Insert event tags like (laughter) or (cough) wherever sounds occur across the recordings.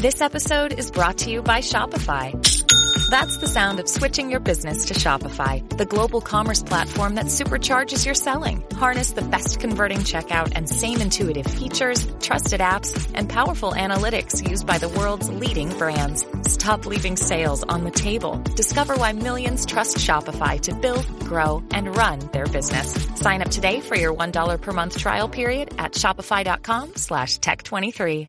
This episode is brought to you by Shopify. That's the sound of switching your business to Shopify, the global commerce platform that supercharges your selling. Harness the best converting checkout and same intuitive features, trusted apps, and powerful analytics used by the world's leading brands. Stop leaving sales on the table. Discover why millions trust Shopify to build, grow, and run their business. Sign up today for your $1 per month trial period at shopify.com slash tech23.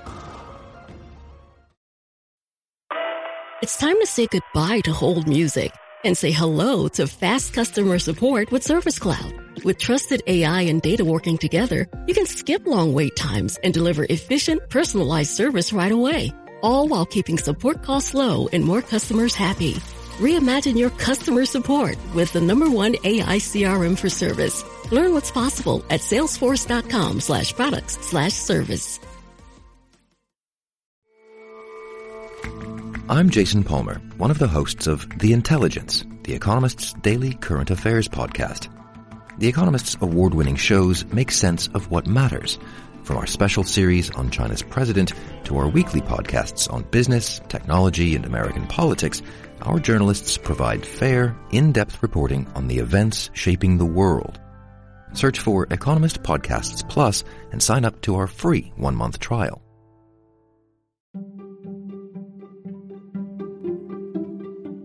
It's time to say goodbye to hold music and say hello to fast customer support with Service Cloud. With trusted AI and data working together, you can skip long wait times and deliver efficient, personalized service right away, all while keeping support costs low and more customers happy. Reimagine your customer support with the number one AI CRM for service. Learn what's possible at salesforce.com slash products slash service. I'm Jason Palmer, one of the hosts of The Intelligence, The Economist's daily current affairs podcast. The Economist's award-winning shows make sense of what matters, from our special series on China's president to our weekly podcasts on business, technology, and American politics. Our journalists provide fair, in-depth reporting on the events shaping the world. Search for Economist Podcasts Plus and sign up to our free one-month trial.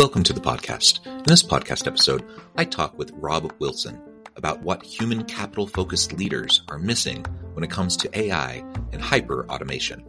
Welcome to the podcast. In this podcast episode, I talk with Robb Wilson about what human capital focused leaders are missing when it comes to AI and hyper automation.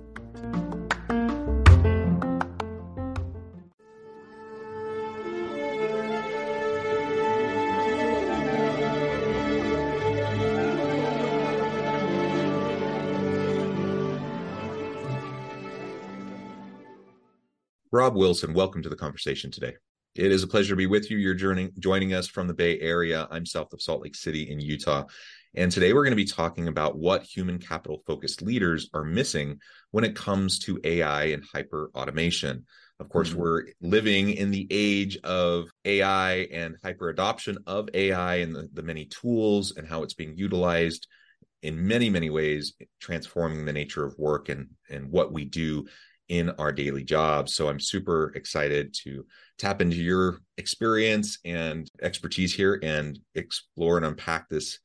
Robb Wilson, welcome to the conversation today. It is a pleasure to be with you. You're joining, joining us from the Bay Area. I'm south of Salt Lake City in Utah. And today we're going to be talking about what human capital focused leaders are missing when it comes to AI and hyper automation. Of course, mm-hmm. we're living in the age of AI and hyper adoption of AI and the, the many tools and how it's being utilized in many, many ways, transforming the nature of work and, and what we do in our daily jobs. So I'm super excited to tap into your experience and expertise here and explore and unpack this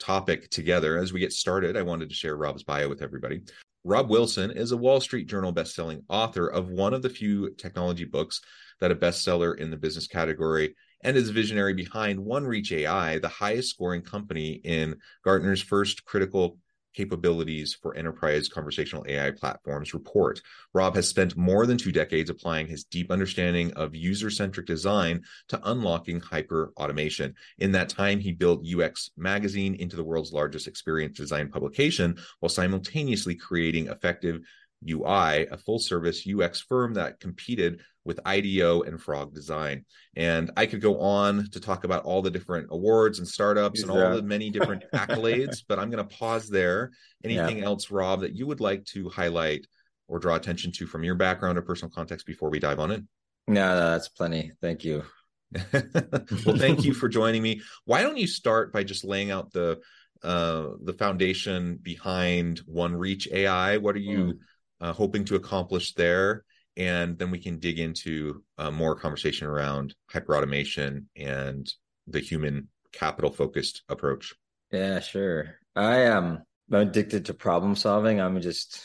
topic together. As we get started, I wanted to share Robb's bio with everybody. Robb Wilson is a Wall Street Journal bestselling author of one of the few technology books that a bestseller in the business category and is visionary behind OneReach AI, the highest scoring company in Gartner's first critical capabilities for enterprise conversational AI platforms report. Robb has spent more than two decades applying his deep understanding of user centric design to unlocking hyper automation. In that time, he built UX Magazine into the world's largest experience design publication while simultaneously creating effective UI, a full service UX firm that competed with IDEO and Frog Design. And I could go on to talk about all the different awards and startups and all the many different (laughs) accolades, but I'm going to pause there. Anything yeah. else, Robb, that you would like to highlight or draw attention to from your background or personal context before we dive on in? No, no that's plenty. Thank you. (laughs) well, thank you for joining me. Why don't you start by just laying out the uh, the foundation behind OneReach AI? What are you mm. uh, hoping to accomplish there? And then we can dig into uh, more conversation around hyperautomation and the human capital focused approach. Yeah, sure. I am I'm addicted to problem solving. I'm just,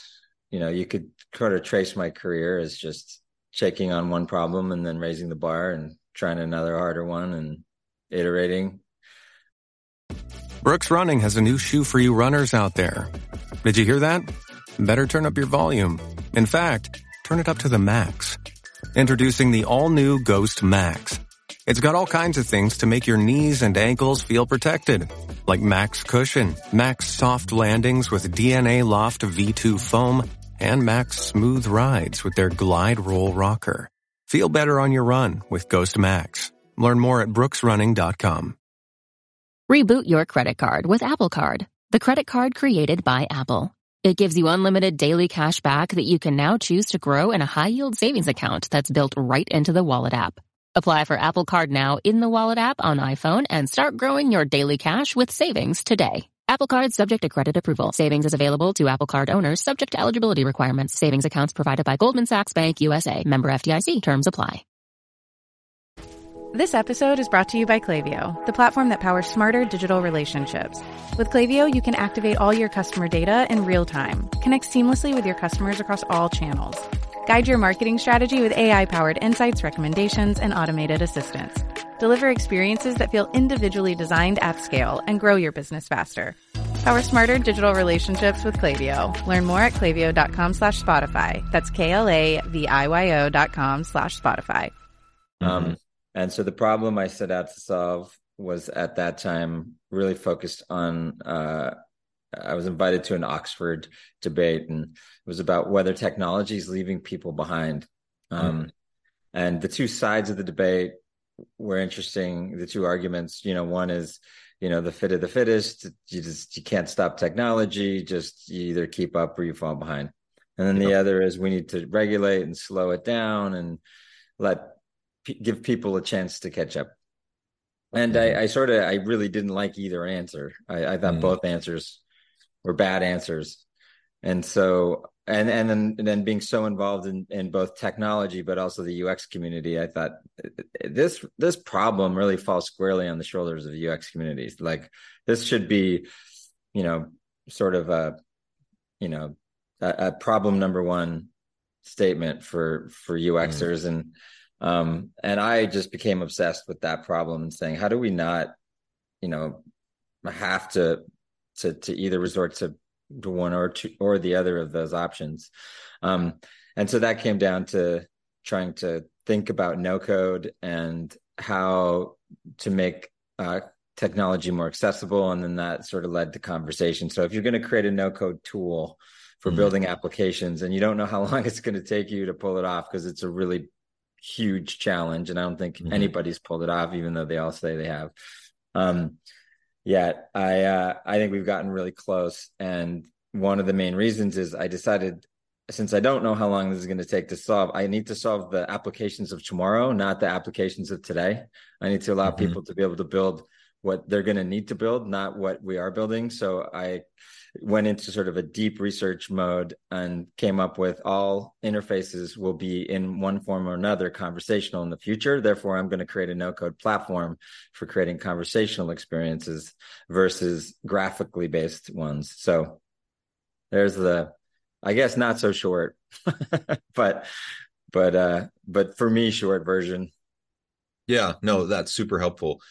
you know, you could kind of trace my career as just checking on one problem and then raising the bar and trying another harder one and iterating. Brooks Running has a new shoe for you runners out there. Did you hear that? Better turn up your volume. In fact, turn it up to the max. Introducing the all new Ghost Max. It's got all kinds of things to make your knees and ankles feel protected, like Max Cushion, Max Soft Landings with DNA Loft V2 foam, and Max Smooth Rides with their Glide Roll Rocker. Feel better on your run with Ghost Max. Learn more at brooksrunning.com. Reboot your credit card with Apple Card, the credit card created by Apple. It gives you unlimited daily cash back that you can now choose to grow in a high yield savings account that's built right into the Wallet app. Apply for Apple Card now in the Wallet app on iPhone and start growing your daily cash with savings today. Apple Card subject to credit approval. Savings is available to Apple Card owners subject to eligibility requirements. Savings accounts provided by Goldman Sachs Bank USA. Member FDIC. Terms apply. This episode is brought to you by Klaviyo, the platform that powers smarter digital relationships. With Klaviyo, you can activate all your customer data in real time, connect seamlessly with your customers across all channels, guide your marketing strategy with AI-powered insights, recommendations, and automated assistance Deliver experiences that feel individually designed at scale and grow your business faster. Power smarter digital relationships with Klaviyo. Learn more at klaviyo.com slash Spotify. That's K-L-A-V-I-Y-O dot com slash Spotify. Um, and so the problem I set out to solve was at that time really focused on, uh, I was invited to an Oxford debate and it was about whether technology is leaving people behind. Um, mm. And the two sides of the debate were interesting. The two arguments, you know, one is, you know, the fit of the fittest. You just you can't stop technology. Just you either keep up or you fall behind. And then the other is we need to regulate and slow it down and let give people a chance to catch up. And mm-hmm. I, I sort of I really didn't like either answer. I, I thought mm-hmm. both answers were bad answers. And so and and then and then being so involved in in both technology but also the UX community, I thought this this problem really falls squarely on the shoulders of UX communities. Like this should be, you know, sort of a, you know, a, a problem number one statement for for UXers mm. and um and I just became obsessed with that problem and saying how do we not, you know, have to to to either resort to to one or two or the other of those options. Um, and so that came down to trying to think about no code and how to make uh, technology more accessible. And then that sort of led to conversation. So if you're going to create a no code tool for mm-hmm. building applications and you don't know how (laughs) long it's going to take you to pull it off because it's a really huge challenge and i don't think mm-hmm. anybody's pulled it off even though they all say they have um, yet. I uh, I think we've gotten really close, and one of the main reasons is I decided since I don't know how long this is going to take to solve, I need to solve the applications of tomorrow, not the applications of today. I need to allow mm-hmm. people to be able to build what they're going to need to build, not what we are building. So I went into sort of a deep research mode and came up with all interfaces will be in one form or another conversational in the future. Therefore, I'm going to create a no code platform for creating conversational experiences versus graphically based ones. So there's the, I guess, not so short, (laughs) but, but, uh, but for me, short version. Yeah, no, that's super helpful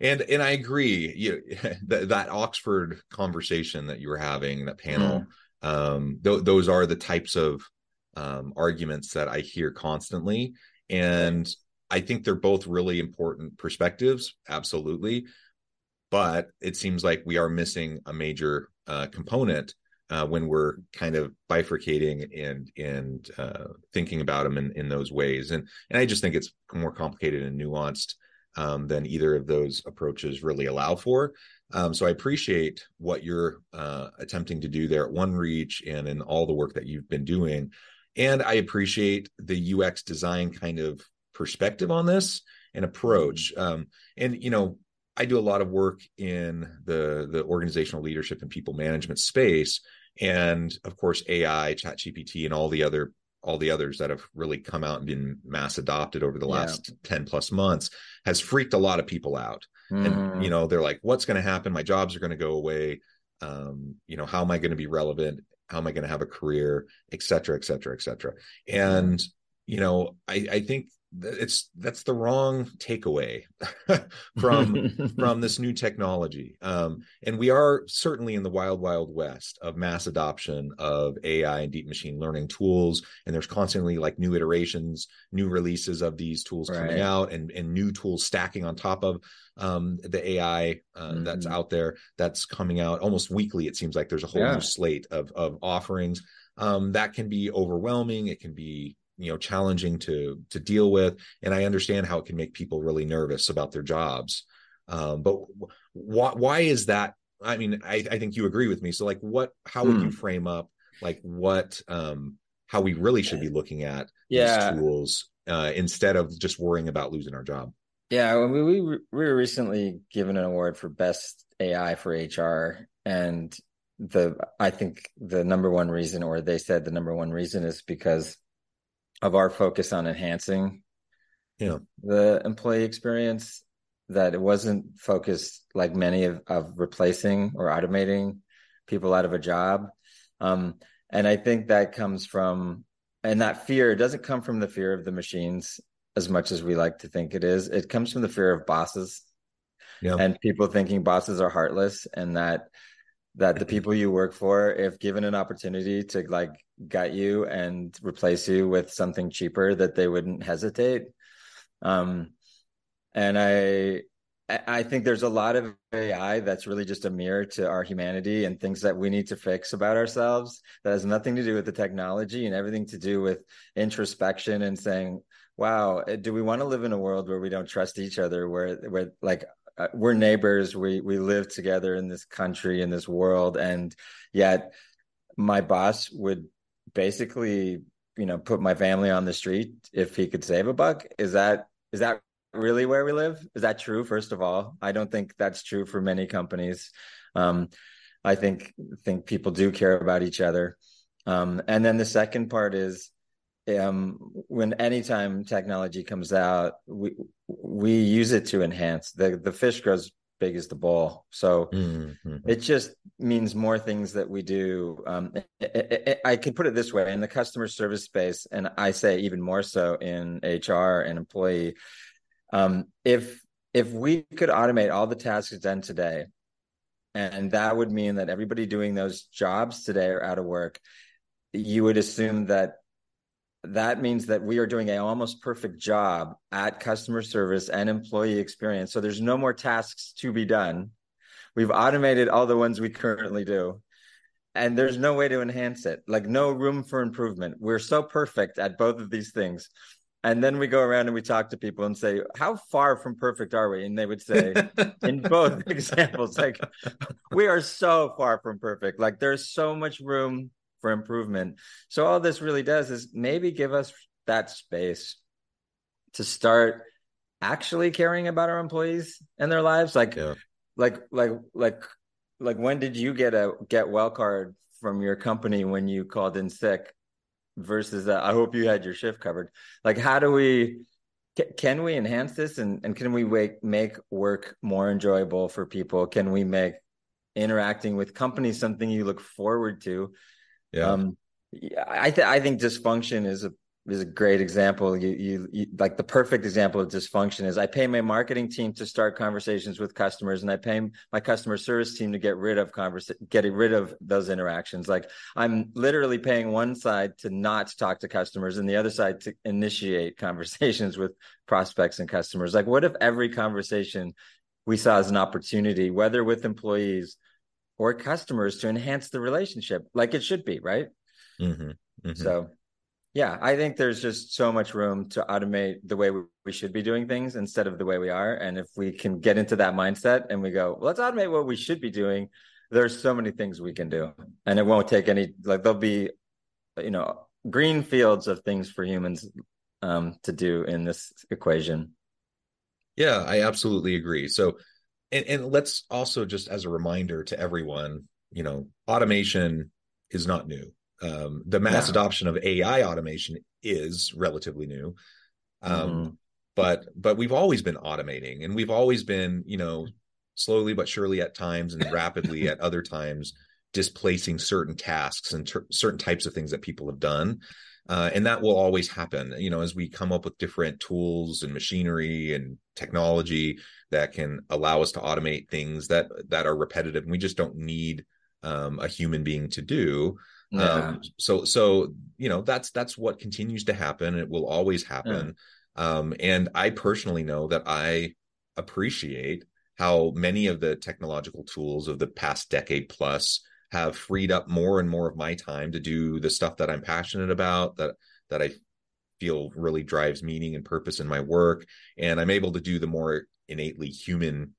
and and i agree you (laughs) that, that oxford conversation that you were having that panel mm. um th- those are the types of um arguments that i hear constantly and i think they're both really important perspectives absolutely but it seems like we are missing a major uh, component uh, when we're kind of bifurcating and and uh, thinking about them in, in those ways. And and I just think it's more complicated and nuanced um, than either of those approaches really allow for. Um, so I appreciate what you're uh, attempting to do there at OneReach and in all the work that you've been doing. And I appreciate the UX design kind of perspective on this and approach. Mm-hmm. Um, and you know, I do a lot of work in the the organizational leadership and people management space, and of course AI, ChatGPT, and all the other all the others that have really come out and been mass adopted over the last yeah. 10 plus months has freaked a lot of people out mm. and mm-hmm. you know they're like what's going to happen my jobs are going to go away um, you know how am i going to be relevant how am i going to have a career et cetera et cetera et cetera and you know i i think it's that's the wrong takeaway (laughs) from (laughs) from this new technology um, and we are certainly in the wild wild west of mass adoption of ai and deep machine learning tools and there's constantly like new iterations new releases of these tools right. coming out and and new tools stacking on top of um, the ai uh, mm-hmm. that's out there that's coming out almost weekly it seems like there's a whole yeah. new slate of of offerings um, that can be overwhelming it can be you know challenging to to deal with and i understand how it can make people really nervous about their jobs um, but why why is that i mean I, I think you agree with me so like what how would you hmm. frame up like what um how we really should be looking at yeah. these tools uh, instead of just worrying about losing our job yeah we, we we were recently given an award for best ai for hr and the i think the number one reason or they said the number one reason is because of our focus on enhancing yeah. the employee experience that it wasn't focused like many of, of replacing or automating people out of a job um, and i think that comes from and that fear doesn't come from the fear of the machines as much as we like to think it is it comes from the fear of bosses yeah. and people thinking bosses are heartless and that that the people you work for, if given an opportunity to like gut you and replace you with something cheaper, that they wouldn't hesitate. Um, and I, I think there's a lot of AI that's really just a mirror to our humanity and things that we need to fix about ourselves that has nothing to do with the technology and everything to do with introspection and saying, wow, do we want to live in a world where we don't trust each other, where where like we're neighbors. We we live together in this country in this world. And yet my boss would basically you know put my family on the street if he could save a buck. Is that is that really where we live? Is that true first of all? I don't think that's true for many companies. Um, i think think people do care about each other. Um, and then the second part is um, when anytime technology comes out, we we use it to enhance the the fish grows big as the bowl. So mm-hmm. it just means more things that we do. Um, it, it, it, I can put it this way: in the customer service space, and I say even more so in HR and employee. Um, if if we could automate all the tasks done today, and that would mean that everybody doing those jobs today are out of work, you would assume that that means that we are doing an almost perfect job at customer service and employee experience. So there's no more tasks to be done. We've automated all the ones we currently do. And there's no way to enhance it, like no room for improvement. We're so perfect at both of these things. And then we go around and we talk to people and say, How far from perfect are we? And they would say, (laughs) in both (laughs) examples, like, we are so far from perfect. Like, there's so much room for improvement. So all this really does is maybe give us that space to start actually caring about our employees and their lives. Like, yeah. like, like, like, like, when did you get a get well card from your company when you called in sick? Versus, uh, I hope you had your shift covered. Like, how do we? Can we enhance this and, and can we make, make work more enjoyable for people? Can we make interacting with companies something you look forward to yeah. Um, I I think dysfunction is a is a great example. You, you, you like the perfect example of dysfunction is I pay my marketing team to start conversations with customers, and I pay my customer service team to get rid of conversa- getting rid of those interactions. Like I'm literally paying one side to not talk to customers, and the other side to initiate (laughs) conversations with prospects and customers. Like, what if every conversation we saw as an opportunity, whether with employees or customers to enhance the relationship like it should be, right? Mm-hmm. Mm-hmm. So, yeah, I think there's just so much room to automate the way we should be doing things instead of the way we are. And if we can get into that mindset and we go, well, let's automate what we should be doing, there's so many things we can do. And it won't take any, like, there'll be, you know, green fields of things for humans um, to do in this equation. Yeah, I absolutely agree. So, and, and let's also just as a reminder to everyone, you know, automation is not new. Um, the mass yeah. adoption of AI automation is relatively new. Um, mm-hmm. but but we've always been automating and we've always been, you know, slowly but surely at times and rapidly (laughs) at other times displacing certain tasks and ter- certain types of things that people have done uh, and that will always happen you know as we come up with different tools and machinery and technology that can allow us to automate things that that are repetitive and we just don't need um, a human being to do yeah. um, so so you know that's that's what continues to happen it will always happen yeah. um, and i personally know that i appreciate how many of the technological tools of the past decade plus have freed up more and more of my time to do the stuff that I'm passionate about that that I feel really drives meaning and purpose in my work and I'm able to do the more innately human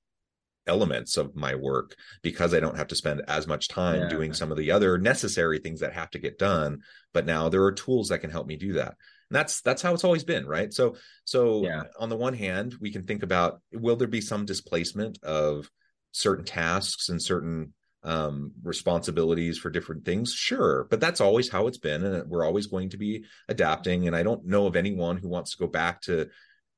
elements of my work because I don't have to spend as much time yeah. doing some of the other necessary things that have to get done but now there are tools that can help me do that and that's that's how it's always been right so so yeah. on the one hand we can think about will there be some displacement of certain tasks and certain um, responsibilities for different things sure but that's always how it's been and we're always going to be adapting and i don't know of anyone who wants to go back to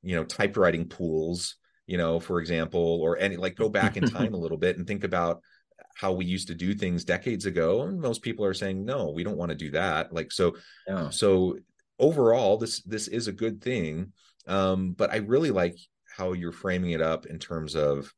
you know typewriting pools you know for example or any like go back in time a (laughs) little bit and think about how we used to do things decades ago and most people are saying no we don't want to do that like so yeah. so overall this this is a good thing um but i really like how you're framing it up in terms of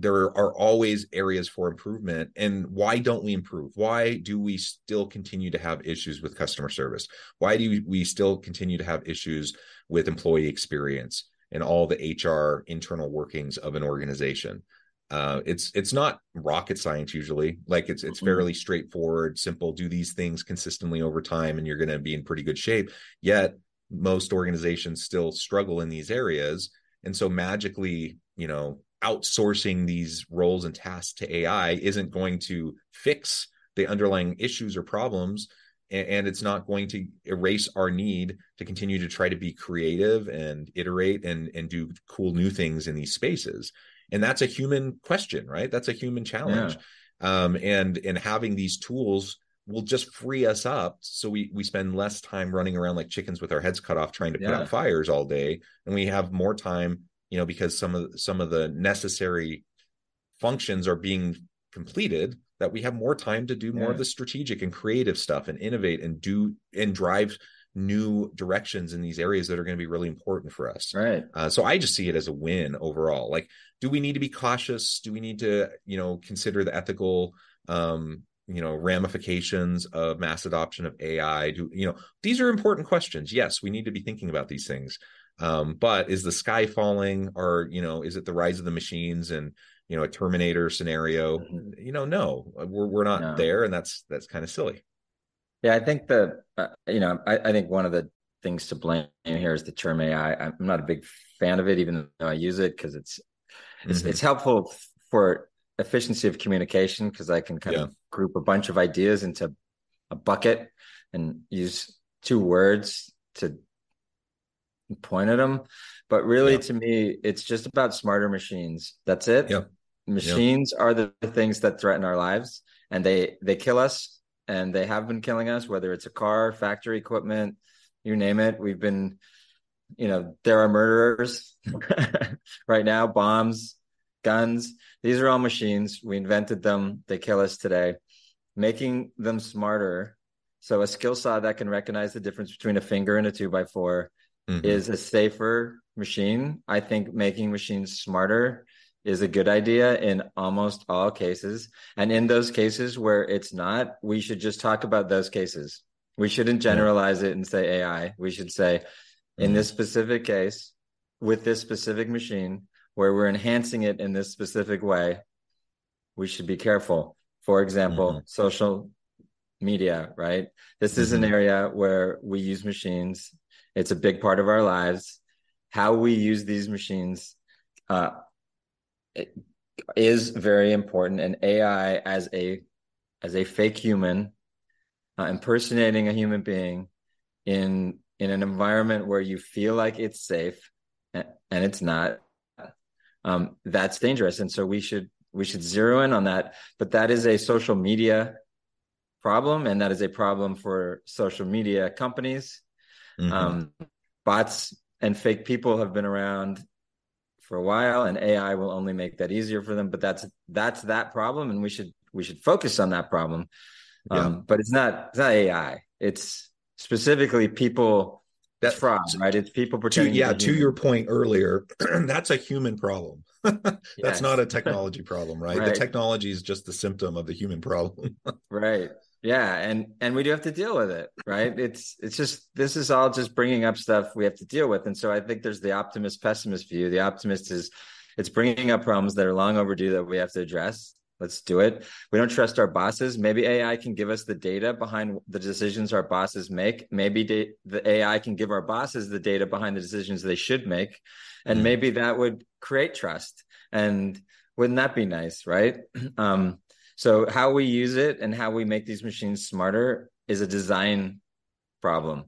there are always areas for improvement and why don't we improve? Why do we still continue to have issues with customer service? Why do we still continue to have issues with employee experience and all the hr internal workings of an organization? Uh, it's it's not rocket science usually. Like it's it's fairly straightforward simple do these things consistently over time and you're going to be in pretty good shape. Yet most organizations still struggle in these areas. And so magically you know outsourcing these roles and tasks to AI isn't going to fix the underlying issues or problems. And it's not going to erase our need to continue to try to be creative and iterate and, and do cool new things in these spaces. And that's a human question, right? That's a human challenge. Yeah. Um, and and having these tools will just free us up so we we spend less time running around like chickens with our heads cut off trying to put out fires all day and we have more time you know because some of some of the necessary functions are being completed that we have more time to do more yeah. of the strategic and creative stuff and innovate and do and drive new directions in these areas that are going to be really important for us. Right. Uh, so i just see it as a win overall. Like do we need to be cautious? Do we need to you know consider the ethical um you know ramifications of mass adoption of ai do you know these are important questions. Yes we need to be thinking about these things um, but is the sky falling, or you know, is it the rise of the machines and you know a Terminator scenario? Mm-hmm. You know, no, we're we're not no. there, and that's that's kind of silly. Yeah, I think the uh, you know, I, I think one of the things to blame here is the term AI. I'm not a big fan of it, even though I use it because it's it's, mm-hmm. it's helpful for efficiency of communication because I can kind yeah. of group a bunch of ideas into a bucket and use two words to point at them. But really, yeah. to me, it's just about smarter machines. That's it. Yeah. Machines yeah. are the things that threaten our lives, and they they kill us, and they have been killing us. Whether it's a car, factory equipment, you name it. We've been, you know, there are murderers (laughs) right now, bombs, guns. These are all machines. We invented them. They kill us today. Making them smarter. So a skill saw that can recognize the difference between a finger and a two by four mm-hmm. is a safer machine. I think making machines smarter is a good idea in almost all cases. And in those cases where it's not, we should just talk about those cases. We shouldn't generalize it and say AI. We should say, mm-hmm. in this specific case, with this specific machine, where we're enhancing it in this specific way, we should be careful. For example, mm-hmm. social media, right? This mm-hmm. is an mm-hmm. area where we use machines. It's a big part of our lives. How we use these machines uh, is very important, and AI as a as a fake human uh, impersonating a human being in in an environment where you feel like it's safe and, and it's not um, that's dangerous. And so we should we should zero in on that. But that is a social media problem and that is a problem for social media companies mm-hmm. um, bots and fake people have been around for a while and ai will only make that easier for them but that's that's that problem and we should we should focus on that problem yeah. um, but it's not it's not ai it's specifically people that's fraud right it's people pretending to, yeah to, your point earlier (clears throat) that's a human problem (laughs) that's yes. not a (laughs) technology problem right? right the technology is just the symptom of the human problem (laughs) right yeah and and we do have to deal with it right? It's it's just this is all just bringing up stuff we have to deal with and so i think there's the optimist pessimist view. The optimist is it's bringing up problems that are long overdue that we have to address. Let's do it. We don't trust our bosses. Maybe ai can give us the data behind the decisions our bosses make. Maybe the ai can give our bosses the data behind the decisions they should make and mm. maybe that would create trust and wouldn't that be nice right? (clears throat) Um so how we use it and how we make these machines smarter is a design problem.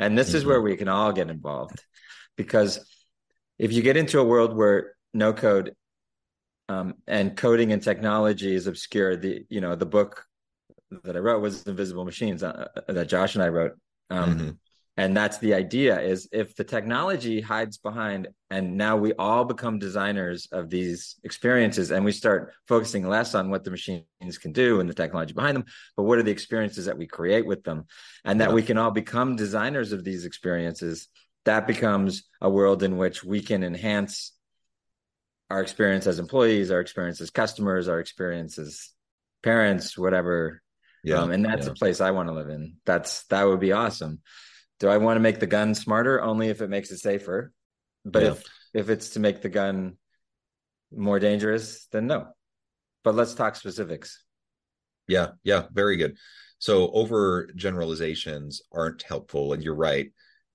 And this mm-hmm. is where we can all get involved because if you get into a world where no code um, and coding and technology is obscure, the you know the book that I wrote was Invisible Machines uh, uh that Josh and I wrote. Um, mm-hmm and that's the idea is if the technology hides behind and now we all become designers of these experiences and we start focusing less on what the machines can do and the technology behind them but what are the experiences that we create with them and that yeah. we can all become designers of these experiences that becomes a world in which we can enhance our experience as employees our experience as customers our experience as parents whatever yeah um, and that's yeah. a place i want to live in that's that would be awesome do I want to make the gun smarter? Only if it makes it safer. But yeah. if if it's to make the gun more dangerous, then no. But let's talk specifics. Yeah, yeah, very good. So over generalizations aren't helpful, and you're right.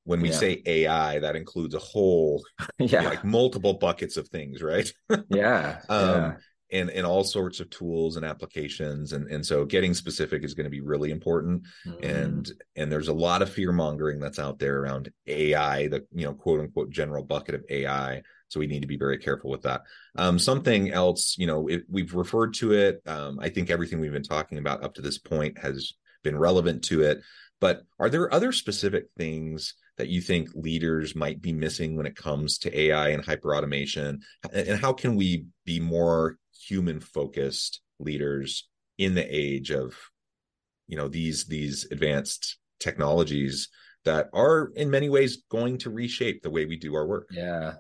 When we yeah. say AI, that includes a whole, (laughs) yeah, like multiple buckets of things, right? yeah, (laughs) um, yeah and and all sorts of tools and applications and and so getting specific is going to be really important mm-hmm. and and there's a lot of fear mongering that's out there around ai the you know quote unquote general bucket of ai so we need to be very careful with that um, something else you know it, we've referred to it um, i think everything we've been talking about up to this point has been relevant to it but are there other specific things that you think leaders might be missing when it comes to AI and hyper automation? And how can we be more human focused leaders in the age of you know these these advanced technologies that are in many ways going to reshape the way we do our work. Yeah.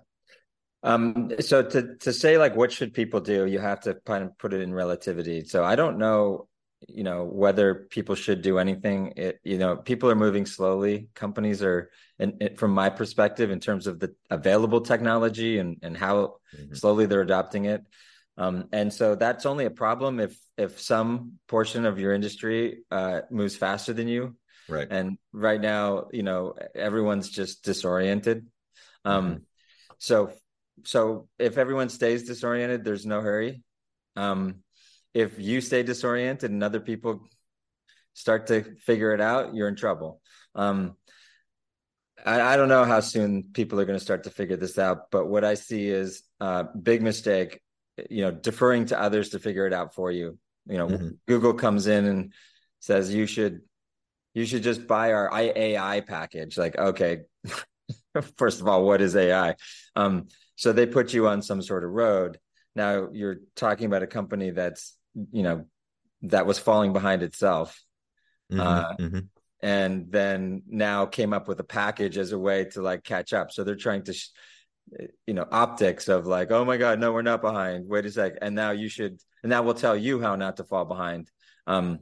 Um so to to say like what should people do you have to kind of put it in relativity. So i don't know you know whether people should do anything. It, you know people are moving slowly. Companies are and from my perspective in terms of the available technology and and how mm-hmm. slowly they're adopting it um, and so that's only a problem if if some portion of your industry uh, moves faster than you. Right. And right now, you know, everyone's just disoriented. Um, mm-hmm. So so if everyone stays disoriented, there's no hurry. Um, if you stay disoriented and other people start to figure it out, you're in trouble. Um, I, I, don't know how soon people are going to start to figure this out, but what I see is a uh, big mistake you know deferring to others to figure it out for you you know mm-hmm. google comes in and says you should you should just buy our ai package like okay (laughs) first of all what is ai um so they put you on some sort of road now you're talking about a company that's you know that was falling behind itself mm-hmm. Uh, mm-hmm. and then now came up with a package as a way to like catch up so they're trying to sh- you know optics of like oh my god no we're not behind. Wait a sec. And now you should and that will tell you how not to fall behind. Um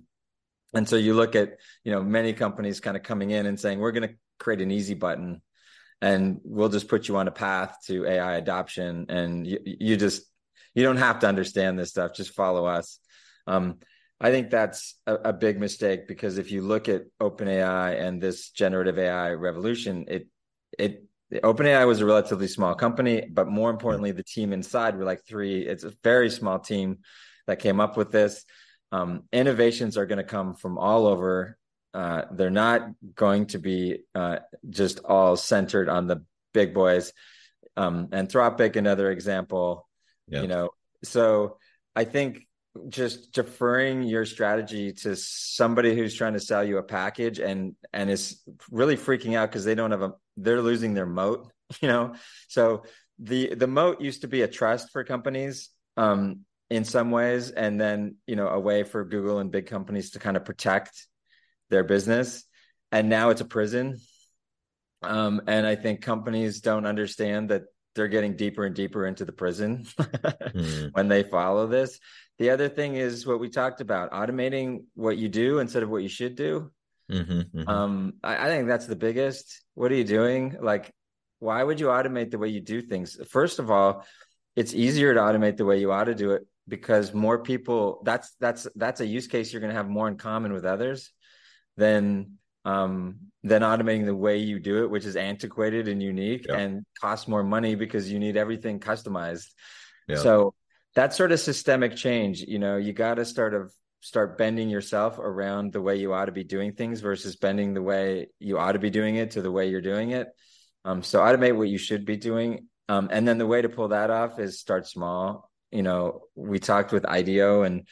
and so you look at you know many companies kind of coming in and saying we're going to create an easy button and we'll just put you on a path to ai adoption. And you, you just you don't have to understand this stuff. Just follow us. Um I think that's a, a, big mistake because if you look at OpenAI and this generative AI revolution, it it OpenAI was a relatively small company, but more importantly, the team inside were like three. It's a very small team that came up with this. Um, innovations are going to come from all over. Uh, they're not going to be uh, just all centered on the big boys. Um, Anthropic, another example. Yeah. You know, so I think just deferring your strategy to somebody who's trying to sell you a package and and is really freaking out because they don't have a they're losing their moat (laughs) you know? So the the moat used to be a trust for companies um in some ways and then you know a way for google and big companies to kind of protect their business and now it's a prison. Um and i think companies don't understand that they're getting deeper and deeper into the prison (laughs) mm. when they follow this the other thing is what we talked about automating what you do instead of what you should do. Mm-hmm, mm-hmm. Um, I, I think that's the biggest. What are you doing? Like, why would you automate the way you do things? First of all, it's easier to automate the way you ought to do it because more people that's that's that's a use case you're going to have more in common with others than um than automating the way you do it which is antiquated and unique yep. and costs more money because you need everything customized yep. so that sort of systemic change you know you got to start of start bending yourself around the way you ought to be doing things versus bending the way you ought to be doing it to the way you're doing it. Um, so automate what you should be doing. Um, and then the way to pull that off is start small. You know we talked with ideo and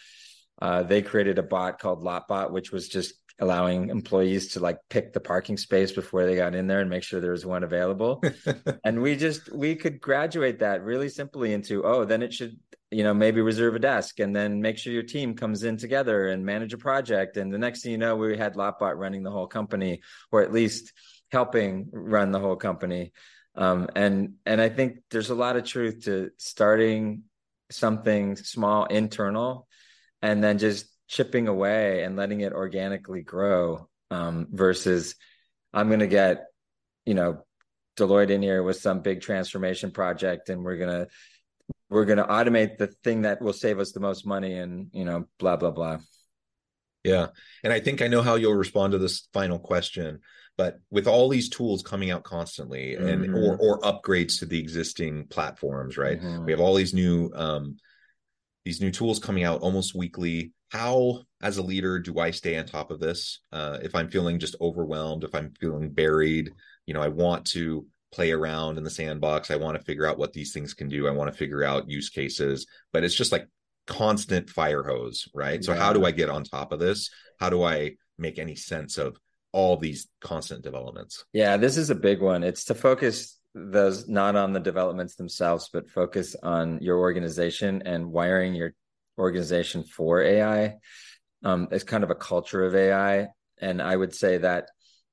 uh, they created a bot called lotbot which was just allowing employees to like pick the parking space before they got in there and make sure there was one available. (laughs) And we just we could graduate that really simply into oh then it should you know maybe reserve a desk and then make sure your team comes in together and manage a project. And the next thing you know we had lotbot running the whole company or at least helping run the whole company. Um, and and i think there's a lot of truth to starting something small internal and then just chipping away and letting it organically grow um, versus i'm going to get you know deloitte in here with some big transformation project and we're going to we're going to automate the thing that will save us the most money and you know blah blah blah. Yeah. And i think i know how you'll respond to this final question but with all these tools coming out constantly and mm-hmm. or or upgrades to the existing platforms right? Mm-hmm. we have all these new um these new tools coming out almost weekly. How as a leader do i stay on top of this? Uh if i'm feeling just overwhelmed if i'm feeling buried you know i want to play around in the sandbox. I want to figure out what these things can do. I want to figure out use cases, but it's just like constant fire hose, right? So how do I get on top of this? How do I make any sense of all these constant developments? Yeah, this is a big one. It's to focus those not on the developments themselves, but focus on your organization and wiring your organization for AI. Um, it's kind of a culture of AI. And I would say that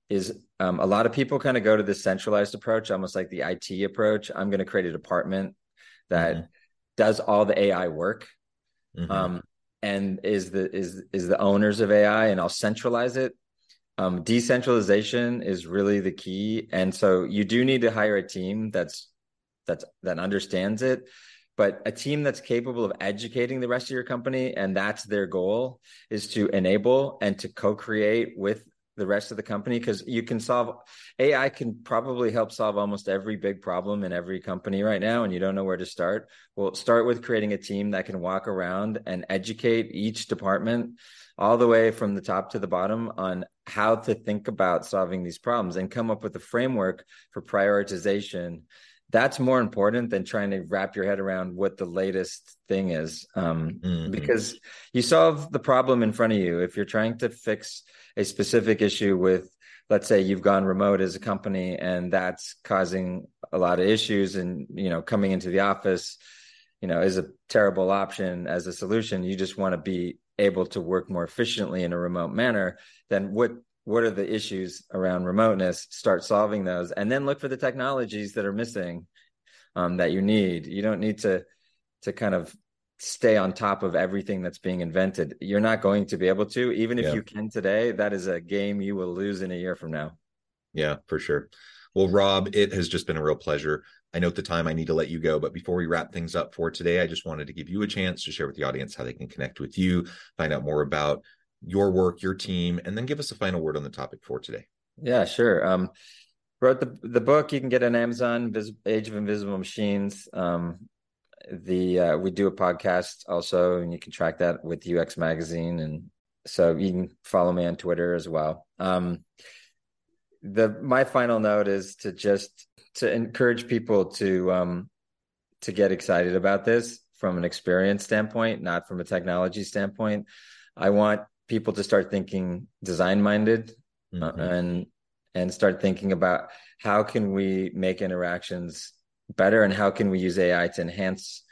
is um, a lot of people kind of go to this centralized approach, almost like the IT approach. I'm going to create a department that mm-hmm. does all the AI work, mm-hmm. um, and is the is is the owners of AI, and I'll centralize it. Um, decentralization is really the key, and so you do need to hire a team that's that's that understands it but a team that's capable of educating the rest of your company and that's their goal is to enable and to co-create with the rest of the company because you can solve AI can probably help solve almost every big problem in every company right now and you don't know where to start. Well, start with creating a team that can walk around and educate each department all the way from the top to the bottom on how to think about solving these problems and come up with a framework for prioritization that's more important than trying to wrap your head around what the latest thing is um, mm-hmm. because you solve the problem in front of you if you're trying to fix a specific issue with let's say you've gone remote as a company and that's causing a lot of issues and you know coming into the office you know is a terrible option as a solution. You just want to be able to work more efficiently in a remote manner. Then what what are the issues around remoteness? Start solving those and then look for the technologies that are missing um, that you need. You don't need to to kind of stay on top of everything that's being invented. You're not going to be able to, even if yeah. you can today, that is a game you will lose in a year from now. Yeah, for sure. Well, Robb, it has just been a real pleasure. I note the time I need to let you go, but before we wrap things up for today, I just wanted to give you a chance to share with the audience how they can connect with you, find out more about your work, your team, and then give us a final word on the topic for today. Yeah, sure. Um, wrote the the book. You can get on Amazon, Vis- Age of Invisible Machines. Um, the uh, we do a podcast also, and you can track that with UX Magazine, and so you can follow me on Twitter as well. Um, the my final note is to just to encourage people to um, to get excited about this from an experience standpoint, not from a technology standpoint. I want people to start thinking design minded uh, mm-hmm. and and start thinking about how can we make interactions better and how can we use AI to enhance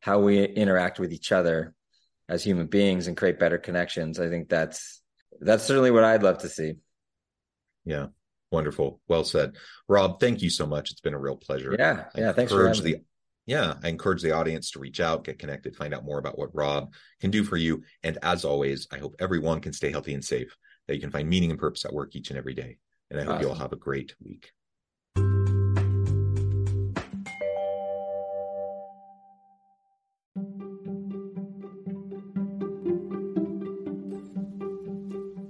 how we interact with each other as human beings and create better connections. I think that's that's certainly what I'd love to see. Yeah. Wonderful. Well said. Robb, thank you so much. It's been a real pleasure. Yeah. I yeah. Thanks for having the, me. Yeah. I encourage the audience to reach out, get connected, find out more about what Robb can do for you. And as always, I hope everyone can stay healthy and safe, that you can find meaning and purpose at work each and every day. And I hope awesome. you all have a great week.